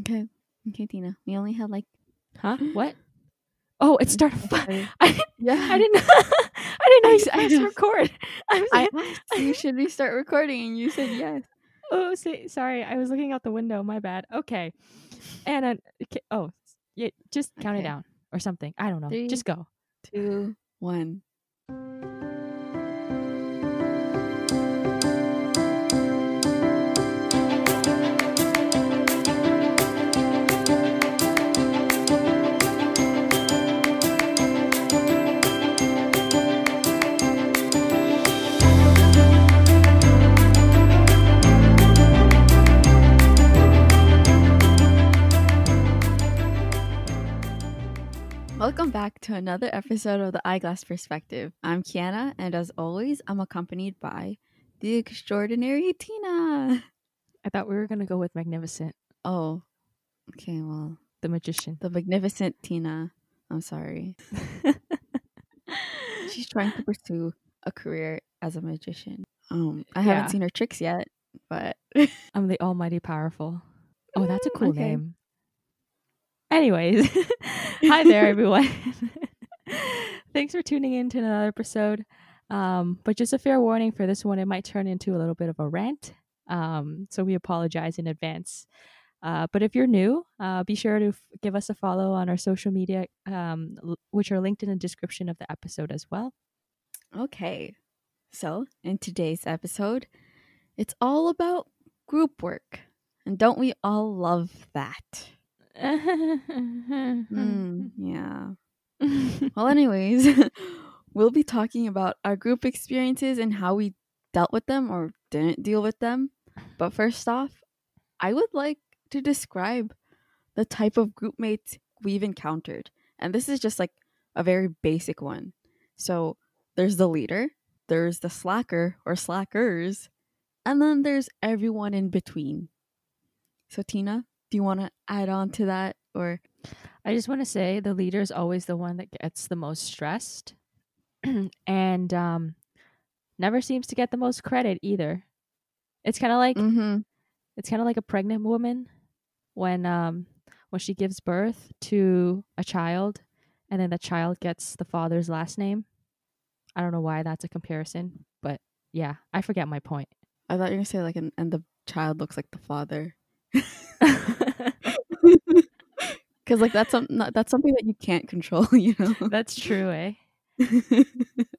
Okay. Okay, Tina. We only had like Huh? What? Oh, it started. I. Yeah. I didn't. I didn't know you I asked know. record. I was I like, asked you should we start recording and you said yes. oh, say, sorry. I was looking out the window. My bad. Okay. And uh, okay, oh, yeah. Just count it down or something. I don't know. Three. Just go. Two, one. Welcome back to another episode of the Eyeglass Perspective. I'm Kiana, and as always, I'm accompanied by the extraordinary Tina. I thought we were gonna go with Magnificent, Oh, okay. Well, the magician. the magnificent Tina. I'm sorry. She's trying to pursue a career as a magician. Um, I haven't Yeah. seen her tricks yet, but I'm the Almighty Powerful. Oh, that's a Mm, cool okay. name. Anyways, hi there, everyone. Thanks for tuning in to another episode. Um, but just a fair warning for this one, it might turn into a little bit of a rant. Um, so we apologize in advance. Uh, but if you're new, uh, be sure to f- give us a follow on our social media, um, l- which are linked in the description of the episode as well. Okay. So, in today's episode, it's all about group work. And don't we all love that? Mm, yeah. Well, anyways, we'll be talking about our group experiences and how we dealt with them or didn't deal with them. But first off, I would like to describe the type of group mates we've encountered. And this is just like a very basic one. So there's the leader, there's the slacker or slackers, and then there's everyone in between. So, Tina, do you want to add on to that? Or, I just want to say the leader is always the one that gets the most stressed and um, never seems to get the most credit either. It's kind of like mm-hmm. it's kind of like a pregnant woman when um when she gives birth to a child and then the child gets the father's last name. I don't know why that's a comparison, but yeah, I forget my point. I thought you were gonna say like, and, and the child looks like the father, because like that's some that's something that you can't control, you know. that's true, eh?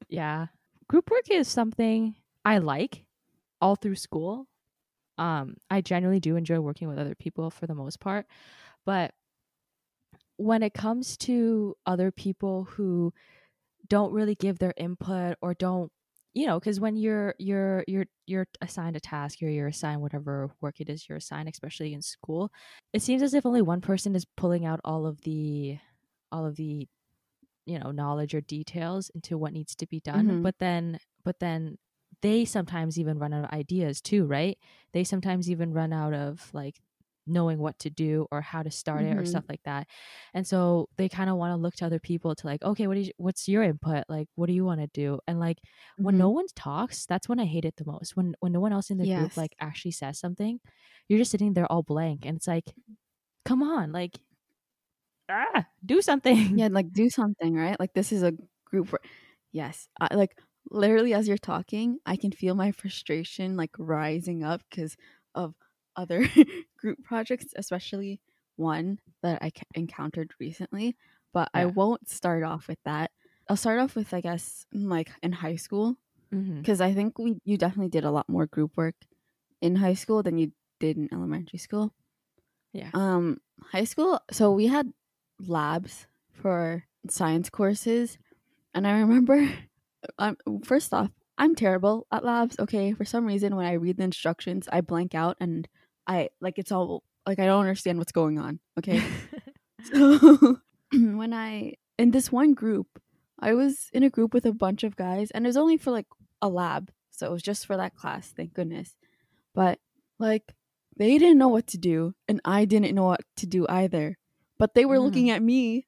yeah group work is something i like all through school um i generally do enjoy working with other people for the most part but when it comes to other people who don't really give their input or don't you know because when you're you're you're you're assigned a task or you're assigned whatever work it is you're assigned especially in school it seems as if only one person is pulling out all of the all of the you know knowledge or details into what needs to be done Mhm. but then but then they sometimes even run out of ideas too right they sometimes even run out of like knowing what to do or how to start it or stuff like that and so they kind of want to look to other people to like okay what is what's your input like what do you want to do and like when Mhm. no one talks that's when i hate it the most when when no one else in the group like actually says something you're just sitting there all blank and it's like come on like ah do something yeah, like do something, right? Like this is a group work. Yes, I, like literally as you're talking, I can feel my frustration like rising up because of other group projects, especially one that I encountered recently. But I won't start off with that. I'll start off with I guess like in high school because I think we you definitely did a lot more group work in high school than you did in elementary school. Yeah. Um, high school. So we had labs for science courses, and I remember. Um, first off, I'm terrible at labs. Okay, for some reason, when I read the instructions, I blank out, and I like it's all like I don't understand what's going on. Okay, so when I in this one group, I was in a group with a bunch of guys, and it was only for like a lab, so it was just for that class. Thank goodness. But like they didn't know what to do, and I didn't know what to do either. But they were Mhm. looking at me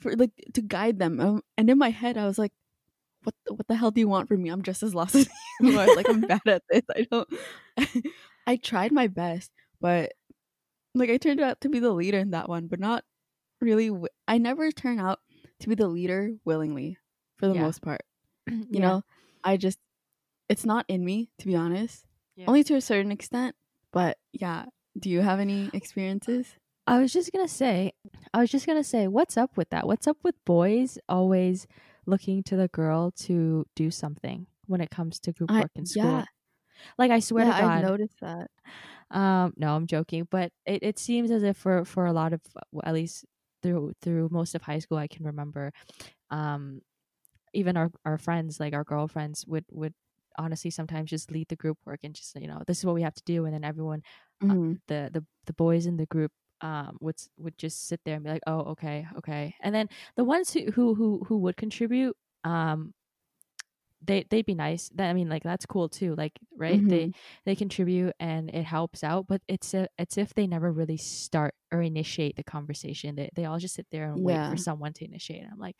for like to guide them, um, and in my head, I was like, "What? The, what the hell do you want from me? I'm just as lost as you are. like I'm bad at this. I don't. I tried my best, but like I turned out to be the leader in that one, but not really. W- I never turn out to be the leader willingly, for the Yeah. most part. You know, I just it's not in me to be honest. Yeah. Only to a certain extent, but yeah. Do you have any experiences? I was just gonna say, I was just gonna say, what's up with that? What's up with boys always looking to the girl to do something when it comes to group I- work in school? yeah. Like I swear yeah, to God, I've noticed that. Um, no, I'm joking, but it, it seems as if for for a lot of at least through through most of high school, I can remember, um, even our our friends, like our girlfriends, would would honestly sometimes just lead the group work and just you know this is what we have to do, and then everyone Mhm. the the the boys in the group um would would just sit there and be like, oh okay okay, and then the ones who who who, who would contribute um. They they'd be nice. That I mean, like that's cool too. Like right, they Mhm. they contribute and it helps out but it's a, it's if they never really start or initiate the conversation they, they all just sit there and wait for someone to initiate i'm like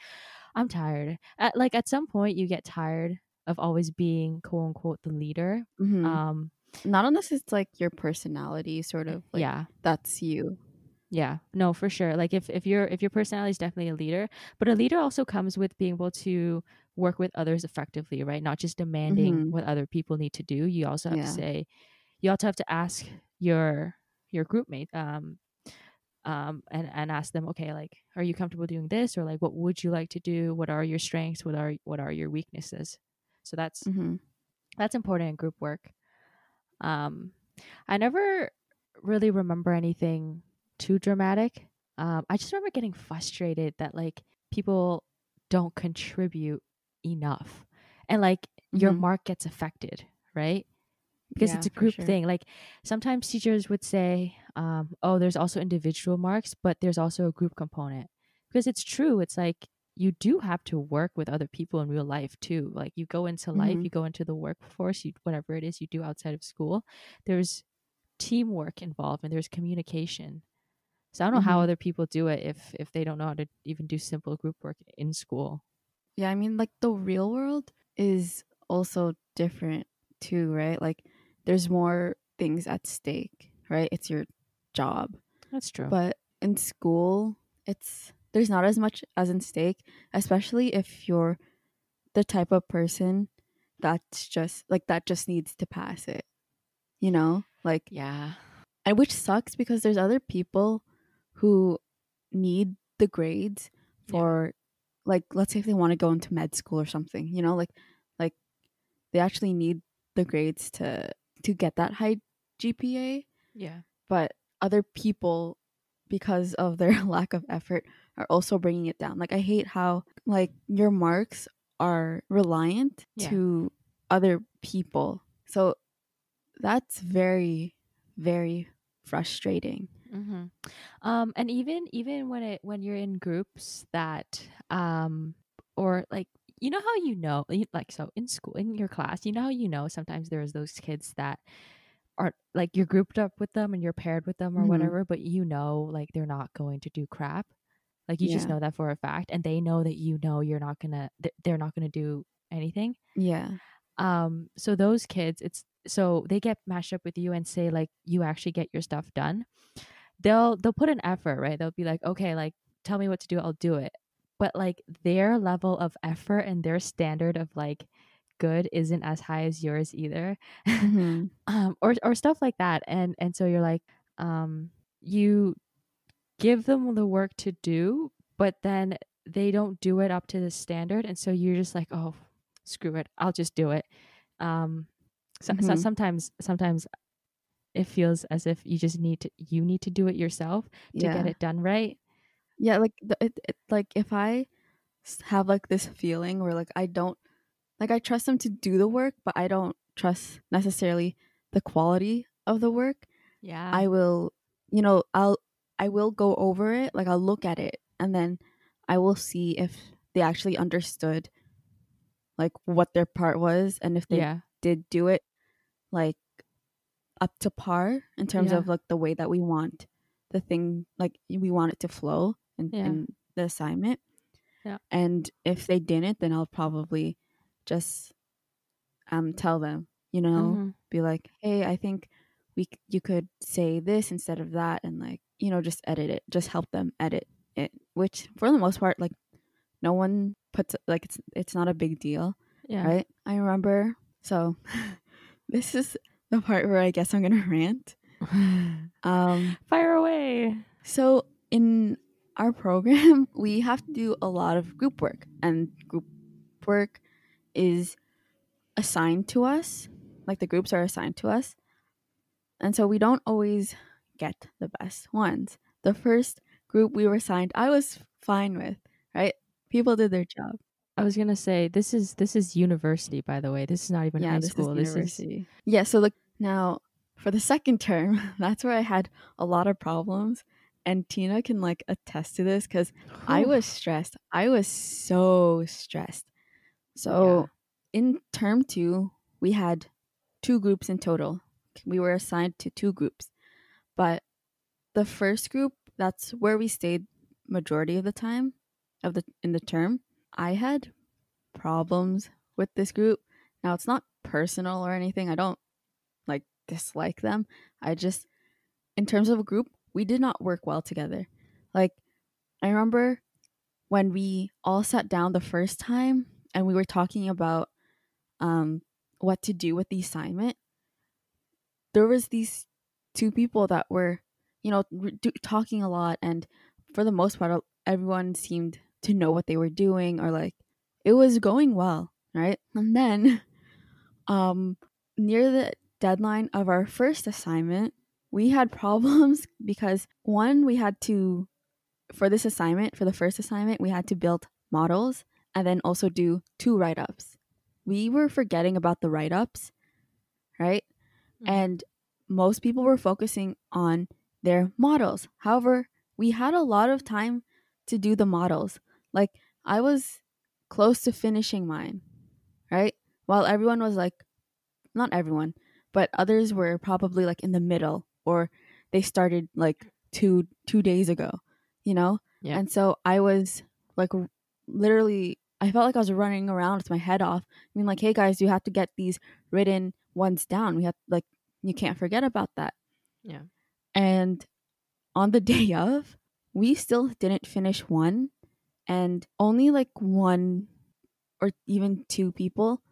i'm tired at, like at some point you get tired of always being quote unquote the leader Mhm. um Not unless it's like your personality, sort of. Like, yeah that's you. yeah no for sure like if, if your if your personality is definitely a leader but a leader also comes with being able to work with others effectively right? Not just demanding Mhm. what other people need to do. You also have Yeah. to say you also have to ask your your group mate um um and and ask them okay like are you comfortable doing this? Or like what would you like to do? What are your strengths? What are what are your weaknesses? So that's mm-hmm. that's important in group work. Um i never really remember anything too dramatic. Um i just remember getting frustrated that like people don't contribute enough and like your Mhm. mark gets affected right because it's a group thing like sometimes teachers would say um oh there's also individual marks but there's also a group component because it's true it's like you do have to work with other people in real life too like you go into life Mhm. you go into the workforce you whatever it is you do outside of school there's teamwork involved and there's communication so i don't know how Mhm. other people do it if if they don't know how to even do simple group work in school Yeah, I mean, like the real world is also different too, right? Like, there's more things at stake, right? It's your job. that's true But in school, it's there's not as much as in stake, especially if you're the type of person that's just like that just needs to pass it. You know? Like yeah and which sucks because there's other people who need the grades for like let's say if they want to go into med school or something you know like like they actually need the grades to to get that high gpa yeah. But other people because of their lack of effort are also bringing it down. Like i hate how like your marks are reliant Yeah. to other people. So that's very very frustrating. Hmm Um, and even even when it when you're in groups that um or like you know how you know like so in school in your class you know how you know sometimes there's those kids that are like you're grouped up with them and you're paired with them or Mhm. whatever but you know like they're not going to do crap? Like you just know that for a fact and they know that you know you're not gonna th- they're not gonna do anything? Yeah um so those kids it's so they get matched up with you and say like you actually get your stuff done. They'll they'll put an effort right? They'll be like okay like tell me what to do i'll do it. But like their level of effort and their standard of like good isn't as high as yours either. Mhm. um or or stuff like that. And and so you're like um you give them the work to do but then they don't do it up to the standard. And so you're just like oh screw it i'll just do it. Um so, so Mhm. sometimes sometimes it feels as if you just need to you need to do it yourself to yeah. get it done right. Yeah like the, it, it, like if I have like this feeling where like i don't like i trust them to do the work but i don't trust necessarily the quality of the work yeah. I will you know i'll i will go over it like i'll look at it and then i will see if they actually understood like what their part was and if they yeah did do it like up to par in terms Yeah. of like the way that we want the thing like we want it to flow in, Yeah. the assignment Yeah. and if they didn't then i'll probably just um tell them you know Mhm. be like hey i think we you could say this instead of that and like you know just edit it just help them edit it which for the most part like no one puts like it's it's not a big deal Yeah. right i remember so this is the part where i guess i'm gonna rant um Fire away. so in our program we have to do a lot of group work and group work is assigned to us like the groups are assigned to us and so we don't always get the best ones the first group we were assigned i was fine with right people did their job I was gonna say this is this is university, by the way. This is not even high this school. is This is university. yeah. So like now for the second term, that's where I had a lot of problems, and Tina can like attest to this because I was stressed. I was so stressed. So in term two, we had two groups in total. We were assigned to two groups, but the first group that's where we stayed majority of the time of the in the term. I had problems with this group. Now it's not personal or anything. I don't like dislike them. I just in terms of a group, we did not work well together. Like I remember when we all sat down the first time and we were talking about um what to do with the assignment. There was these two people that were, you know, re- talking a lot and for the most part everyone seemed to know what they were doing or like it was going well, right? And then um near the deadline of our first assignment, we had problems because one we had to for this assignment, for the first assignment, we had to build models and then also do two write-ups. We were forgetting about the write-ups, right? Mhm. And most people were focusing on their models. However, we had a lot of time to do the models. Like I was close to finishing mine, right? While everyone was like not everyone, but others were probably like in the middle or they started like 2 2 days ago, you know? Yeah. And so I was like literally I felt like I was running around with my head off. I mean like, "Hey guys, you have to get these written ones down. We have like you can't forget about that." Yeah. And on the day of, we still didn't finish one and only like one or even two people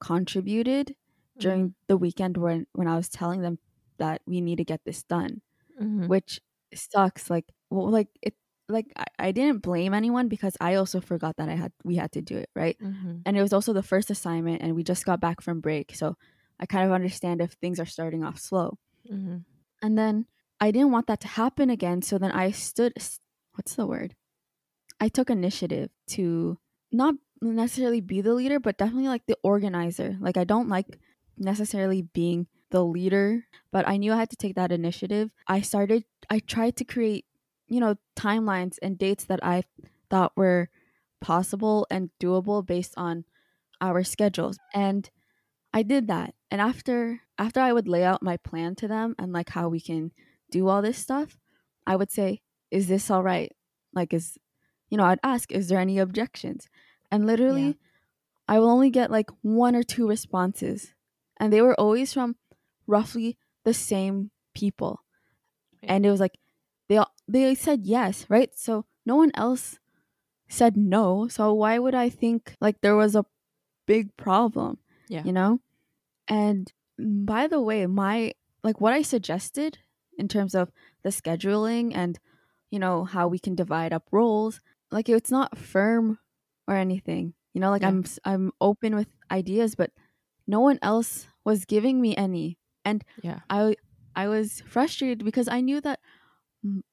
contributed during the weekend when when I was telling them that we need to get this done, Mhm. which sucks. Like, well, like it, like I, I didn't blame anyone because I also forgot that I had we had to do it right, Mhm. and it was also the first assignment, and we just got back from break, so I kind of understand if things are starting off slow. Mhm. And then I didn't want that to happen again. So then I stood, what's the word? I took initiative to not necessarily be the leader, but definitely like the organizer. Like I don't like necessarily being the leader, but I knew I had to take that initiative. I started, I tried to create, you know, timelines and dates that I thought were possible and doable based on our schedules. And I did that. And after after I would lay out my plan to them and like how we can do all this stuff, I would say, "Is this all right?" Like is you know, I'd ask, "Is there any objections?" And literally Yeah. I will only get like one or two responses. And they were always from roughly the same people. Yeah. And it was like they all, they said yes, right? So no one else said no. So why would I think like there was a big problem? Yeah. You know? And by the way, my like what I suggested in terms of the scheduling and you know how we can divide up roles, like it's not firm or anything. You know, like Yeah. I'm I'm open with ideas, but no one else was giving me any. And Yeah. I I was frustrated because I knew that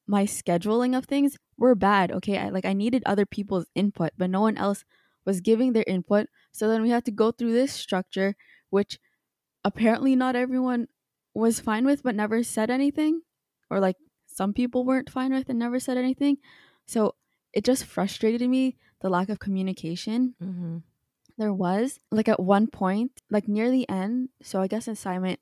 my scheduling of things were bad. Okay, I like I needed other people's input, but no one else was giving their input. So then we had to go through this structure, which apparently not everyone was fine with, but never said anything, or like some people weren't fine with and never said anything. So it just frustrated me the lack of communication Mhm. there was like at one point like near the end so i guess assignment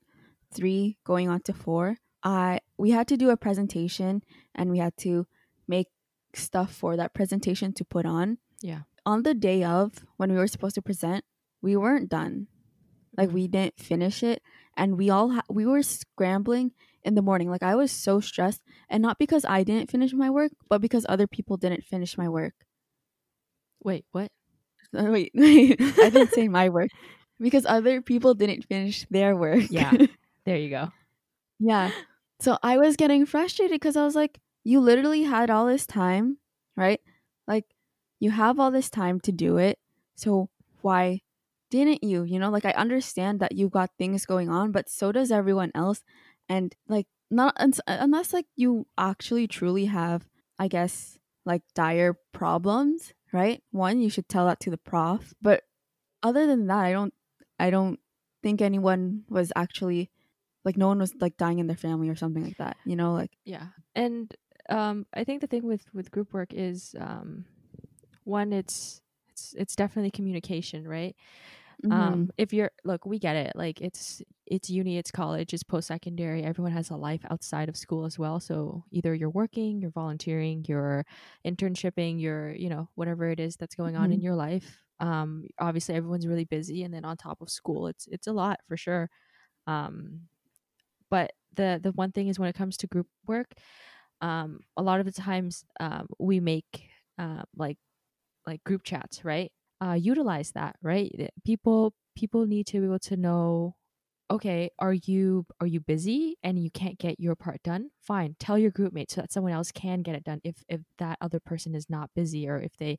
three going on to four i we had to do a presentation and we had to make stuff for that presentation to put on Yeah. on the day of when we were supposed to present we weren't done like Mhm. we didn't finish it and we all ha- we were scrambling in the morning. Like I was so stressed, and not because I didn't finish my work, but because other people didn't finish my work. Wait, what? Wait, wait, I didn't say my work because other people didn't finish their work. Yeah. There you go. yeah. So I was getting frustrated because I was like, you literally had all this time, right? Like you have all this time to do it. So why didn't you? You know, like I understand that you got things going on, but so does everyone else. And like not unless like you actually truly have, I guess, like dire problems, right? One, you should tell that to the prof. But other than that, I don't I don't think anyone was actually like no one was like dying in their family or something like that. You know, like Yeah. And um I think the thing with with group work is um one it's it's it's definitely communication, right? Mhm. um if you're look we get it like it's it's uni it's college it's post-secondary everyone has a life outside of school as well so either you're working you're volunteering you're internshipping you're you know whatever it is that's going on in Mhm. your life um obviously everyone's really busy and then on top of school it's it's a lot for sure um but the the one thing is when it comes to group work um a lot of the times um we make uh, like like group chats right uh utilize that right? People people need to be able to know okay are you are you busy and you can't get your part done? Fine tell your group mate so that someone else can get it done if if that other person is not busy or if they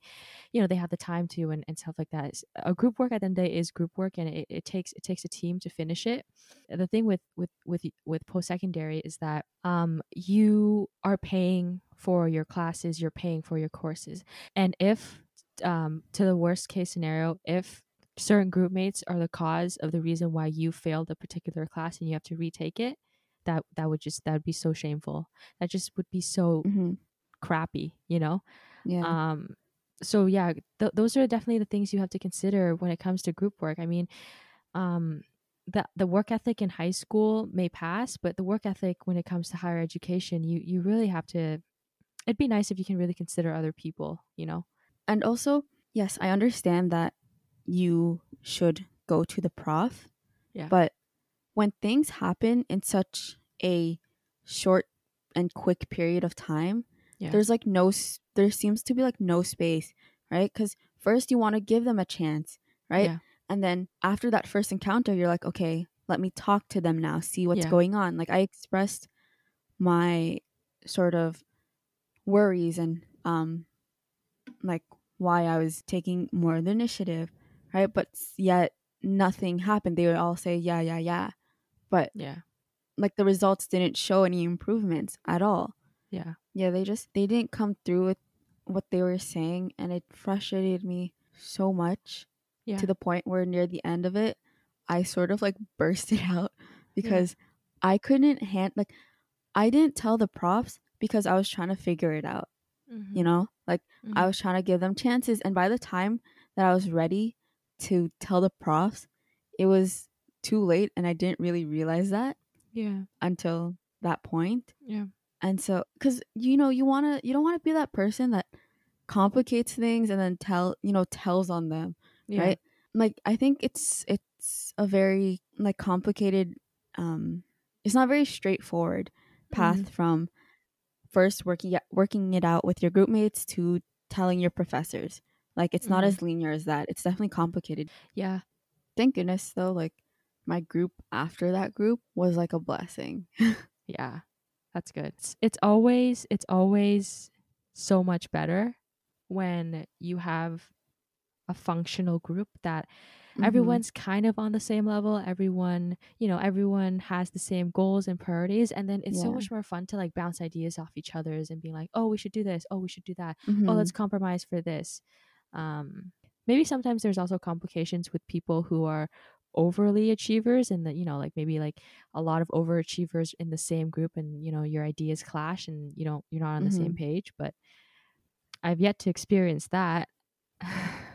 you know they have the time to and, and stuff like that. A group work at the end of the day is group work and it, it takes it takes a team to finish it. The thing with with with with post-secondary is that um you are paying for your classes you're paying for your courses. And if um to the worst case scenario if certain group mates are the cause of the reason why you failed a particular class and you have to retake it that that would just that would be so shameful that just would be so Mhm. crappy you know yeah. um so yeah th- those are definitely the things you have to consider when it comes to group work i mean um the the work ethic in high school may pass but the work ethic when it comes to higher education you you really have to it'd be nice if you can really consider other people you know And also, yes, I understand that you should go to the prof. Yeah. But when things happen in such a short and quick period of time, Yeah. there's like no, there seems to be like no space, right? Because first you want to give them a chance, right? Yeah. And then after that first encounter, you're like, okay, let me talk to them now, see what's Yeah. going on. Like I expressed my sort of worries and um like why I was taking more of the initiative, right? But yet nothing happened. They would all say yeah, yeah, yeah. But yeah like the results didn't show any improvements at all. yeah Yeah, they just they didn't come through with what they were saying and it frustrated me so much yeah to the point where near the end of it I sort of like bursted out because I couldn't hand like I didn't tell the profs because I was trying to figure it out, Mhm. you know? Like I Mhm. was trying to give them chances and by the time that I was ready to tell the profs, it was too late and I didn't really realize that yeah until that point. yeah And so cuz you know, you want to you don't want to be that person that complicates things and then tell, you know, tells on them yeah right like i think it's it's a very like complicated um it's not very straightforward path Mhm. from first working it- working it out with your group mates to telling your professors. Like it's not Mhm. as linear as that. It's definitely complicated. Yeah. Thank goodness though like my group after that group was like a blessing. Yeah, that's good. It's, it's always it's always so much better when you have a functional group that Mhm. everyone's kind of on the same level. Everyone, you know, everyone has the same goals and priorities, and then it's so much more fun to like bounce ideas off each other's and being like, oh, we should do this. Oh, we should do that. Oh, Mhm. let's compromise for this. Um, maybe sometimes there's also complications with people who are overly achievers and that you know like maybe like a lot of overachievers in the same group and you know your ideas clash and you don't you're not on the same Mhm. page but i've yet to experience that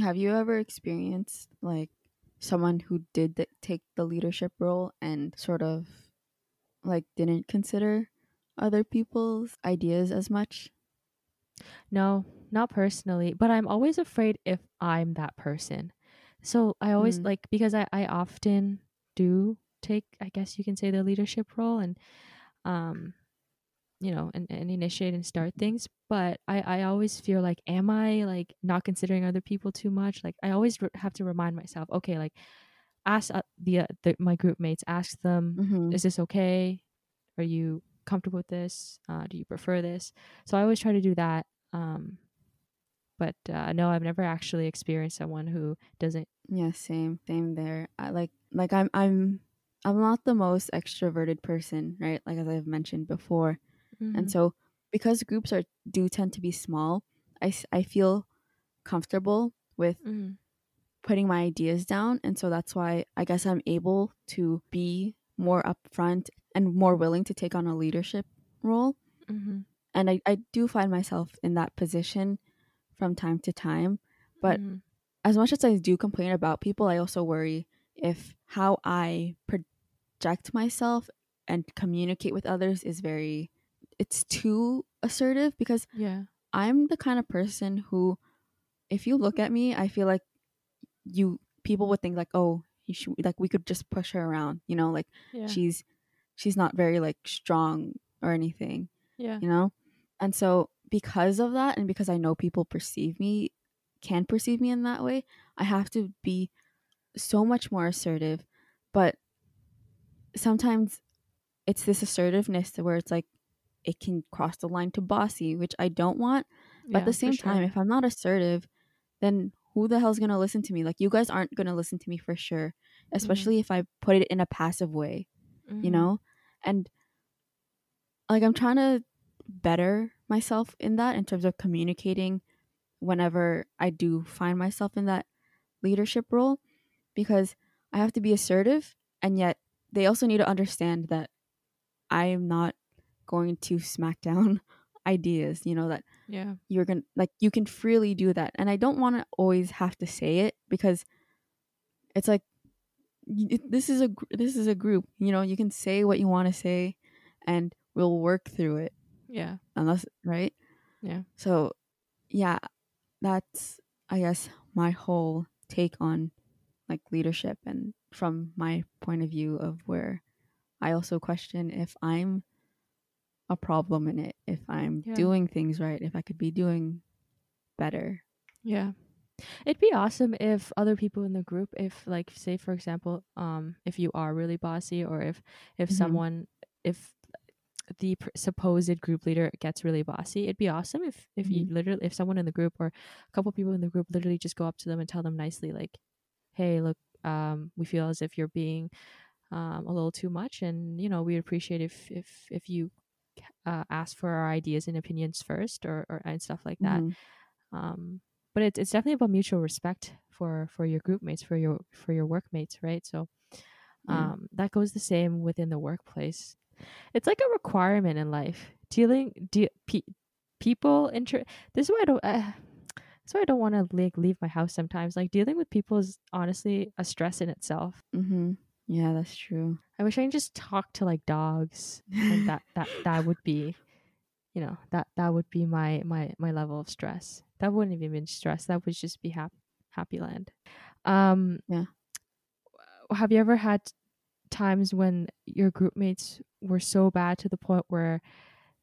have you ever experienced like someone who did th- take the leadership role and sort of like didn't consider other people's ideas as much no not personally but i'm always afraid if i'm that person so i always Mm. like because i i often do take I guess you can say the leadership role and um you know and, and initiate and start things but I, I always feel like am i like not considering other people too much like i always re- have to remind myself okay like ask uh, the, uh, the my group mates ask them Mm-hmm. is this okay are you comfortable with this uh, do you prefer this so i always try to do that um but uh, no i've never actually experienced someone who doesn't Yeah, same, same there. I like like I'm I'm I'm not the most extroverted person, right? Like as I've mentioned before. Mm-hmm. And so because groups are do tend to be small, I, I feel comfortable with Mhm. putting my ideas down and so that's why I guess I'm able to be more upfront and more willing to take on a leadership role. Mhm. And I, I do find myself in that position from time to time. But Mhm. as much as I do complain about people, I also worry if how I project myself and communicate with others is very it's too assertive because yeah. I'm the kind of person who if you look at me, I feel like you people would think like, "Oh, should like we could just push her around," you know, like yeah. she's she's not very like strong or anything yeah. you know? And so because of that and because i know people perceive me can perceive me in that way i have to be so much more assertive. But sometimes it's this assertiveness where it's like it can cross the line to bossy which i don't want but at the same time if i'm not assertive then who the hell's gonna listen to me? Like you guys aren't gonna listen to me for sure especially if i put it in a passive way you Mhm. know? And like i'm trying to better myself in that in terms of communicating whenever i do find myself in that leadership role because i have to be assertive and yet they also need to understand that i am not going to smack down ideas you know that yeah. you're gonna like you can freely do that and i don't want to always have to say it because it's like it- this is a this is a group you know you can say what you want to say and we'll work through it yeah. unless right? Yeah. so yeah that's i guess my whole take on like leadership and from my point of view of where i also question if i'm a problem in it if i'm Yeah. doing things right if i could be doing better Yeah. It'd be awesome if other people in the group, if like say for example, um, if you are really bossy or if if Mhm. someone if the pr- supposed group leader gets really bossy, it'd be awesome if if you literally if someone in the group or a couple people in the group literally just go up to them and tell them nicely like, "Hey, look, um, we feel as if you're being um a little too much, and you know we'd appreciate if if if you uh, ask for our ideas and opinions first or or and stuff like that." Mhm. um but it's it's definitely about mutual respect for for your group mates for your for your workmates right so um that goes the same within the workplace it's like a requirement in life dealing de- pe- people inter this is why i don't uh, that's why i don't want to like leave my house sometimes like dealing with people is honestly a stress in itself Mm-hmm. Yeah, that's true. i wish i could just talk to like dogs and that that that would be you know that that would be my my my level of stress that wouldn't even be stress that would just be happy happy land um Yeah. have you ever had times when your group mates were so bad to the point where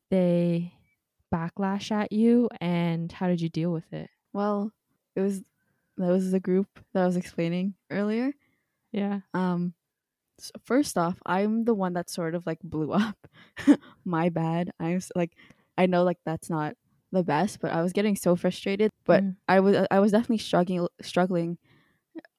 they backlash at you and how did you deal with it Well, it was that was the group that I was explaining earlier. yeah Um, s first off, I'm the one that sort of like blew up. My bad. I'm like, I know like that's not the best, but I was getting so frustrated. But Mm. I was I was definitely struggling struggling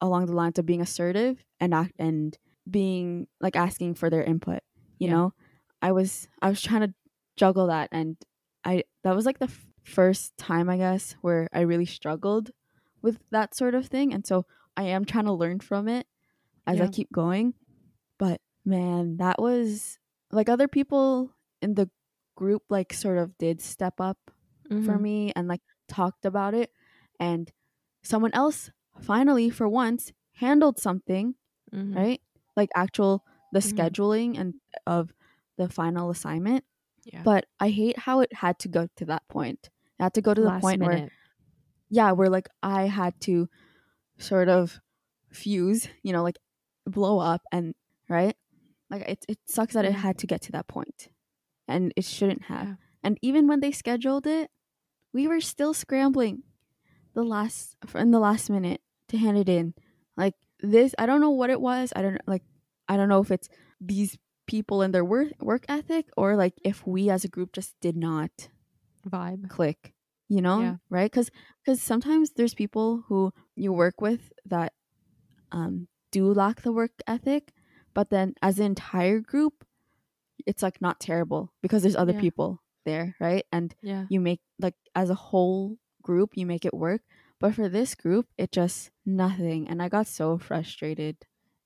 along the lines of being assertive and act and being like asking for their input. You Yeah. know, I was I was trying to juggle that, and I that was like the f- first time I guess where I really struggled with that sort of thing, and so I am trying to learn from it as I keep going. Man, that was like other people in the group like sort of did step up for Mhm. me and like talked about it and someone else finally for once handled something, Mhm. right? Like actual the Mhm. scheduling and of the final assignment. yeah But I hate how it had to go to that point. It had to go to the last point where minute yeah, where like I had to sort of fuse, you know, like blow up and right? Like it it sucks that it had to get to that point, and it shouldn't have. Yeah. And even when they scheduled it, we were still scrambling the last in the last minute to hand it in. Like this, I don't know what it was. I don't like. I don't know if it's these people and their work work ethic, or like if we as a group just did not Vibe. click. You know, Yeah. right? Because because sometimes there's people who you work with that um do lack the work ethic, but then as an entire group, it's like not terrible because there's other Yeah. people there, right? And Yeah. you make like as a whole group you make it work but for this group it just nothing and i got so frustrated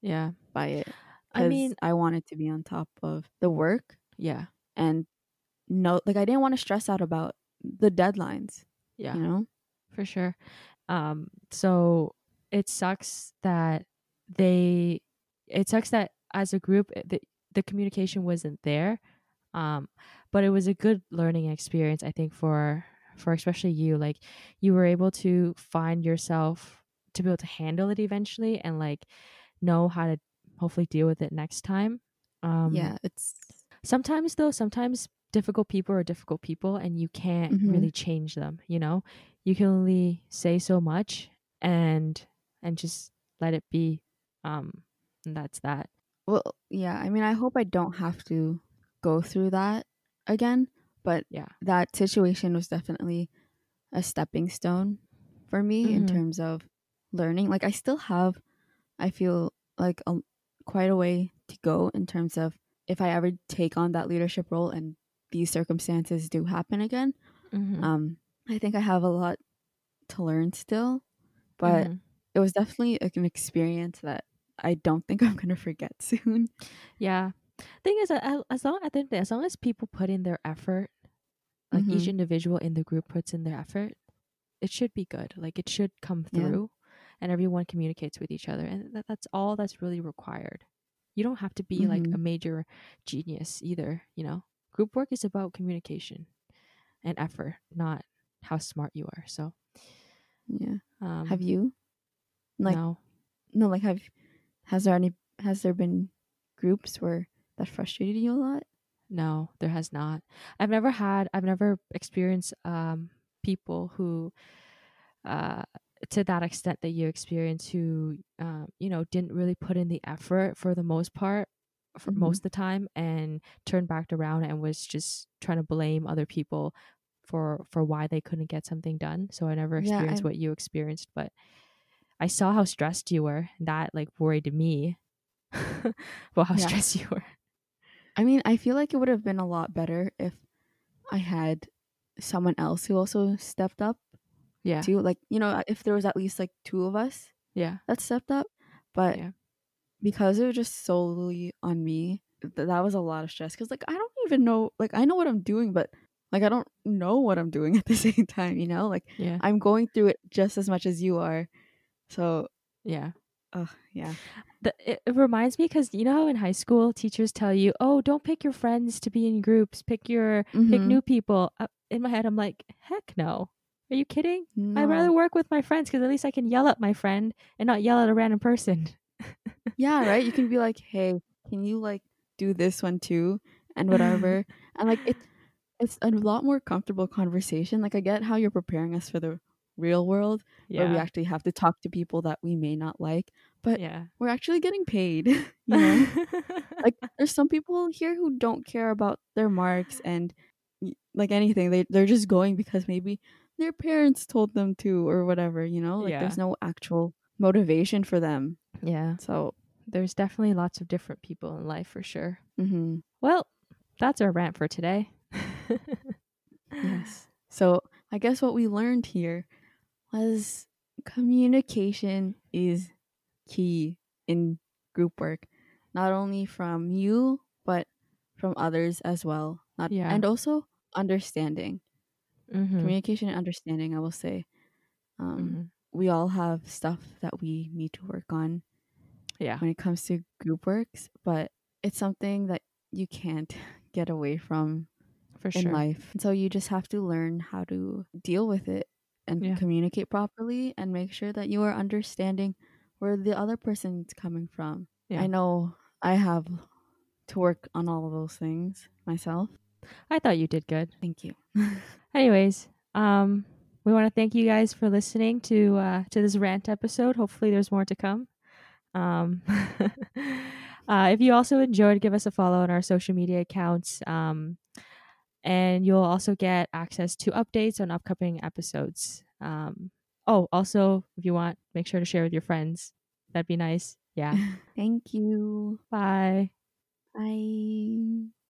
Yeah. by it I mean, i wanted to be on top of the work yeah. and no like i didn't want to stress out about the deadlines Yeah. you know for sure. Um, so it sucks that they, it sucks that as a group, eh, the, the communication wasn't there. Um, but it was a good learning experience, I think, for, for especially you, like you were able to find yourself to be able to handle it eventually and like know how to hopefully deal with it next time. Um, yeah it's sometimes though sometimes difficult people are difficult people and you can't Mhm. really change them you know you can only say so much and and just let it be um and that's that well yeah i mean i hope i don't have to go through that again but Yeah. that situation was definitely a stepping stone for me in Mhm. terms of learning like i still have i feel like a, quite a way to go in terms of if i ever take on that leadership role and these circumstances do happen again Mhm. um i think i have a lot to learn still but Mhm. it was definitely like an experience that i don't think i'm gonna forget soon. Yeah. Thing is as long at the end of the day, as long as people put in their effort like each Mhm. individual in the group puts in their effort it should be good. Like it should come Yeah. through and everyone communicates with each other and that, that's all that's really required. You don't have to be like Mhm. a major genius either you know? Group work is about communication and effort not how smart you are so yeah. Um have you? Like no. no like have has there any has there been groups where that frustrated you a lot No, there has not. I've never had I've never experienced um people who uh to that extent that you experience who um you know didn't really put in the effort for the most part for Mhm. most of the time and turned back around and was just trying to blame other people for for why they couldn't get something done. So I never experienced I- what you experienced, but I saw how stressed you were. That like worried me about how Yeah. stressed you were. I mean, I feel like it would have been a lot better if I had someone else who also stepped up Yeah. too. Like, you know, if there was at least like two of us Yeah. that stepped up, but Yeah. because it was just solely on me, th- that was a lot of stress. Because like I don't even know, like I know what I'm doing, but like I don't know what I'm doing at the same time. You know, like Yeah. I'm going through it just as much as you are. So, Yeah. uh, yeah, the, it, it reminds me because you know how in high school teachers tell you, "Oh, don't pick your friends to be in groups. Pick your pick Mhm. new people." Uh, in my head, I'm like, "Heck no! Are you kidding? I'd rather work with my friends because at least I can yell at my friend and not yell at a random person." yeah, right. You can be like, hey, can you like do this one too, and whatever, and like it, it's a lot more comfortable conversation. Like I get how you're preparing us for the real world where we actually have to talk to people that we may not like, but yeah, we're actually getting paid. you know, like there's some people here who don't care about their marks and like anything. They they're just going because maybe their parents told them to or whatever. You know, like Yeah. there's no actual motivation for them. yeah. So, There's definitely lots of different people in life for sure. hmm Well, that's our rant for today. yes. So I guess what we learned here was communication is key in group work, not only from you but from others as well. Not Yeah. and also understanding. Mhm, Communication and understanding, I will say. Um, mhm. We all have stuff that we need to work on Yeah, when it comes to group works, but it's something that you can't get away from for in sure. life. And so you just have to learn how to deal with it and Yeah. communicate properly and make sure that you are understanding where the other person's coming from. Yeah. I know I have to work on all of those things myself. I thought you did good. Thank you. Anyways, um, we want to thank you guys for listening to uh, to this rant episode. Hopefully, there's more to come. Um, uh, if you also enjoyed, give us a follow on our social media accounts. Um, and you'll also get access to updates on upcoming episodes. Um, oh, also, if you want, make sure to share with your friends. That'd be nice. Yeah. Thank you. Bye. Bye.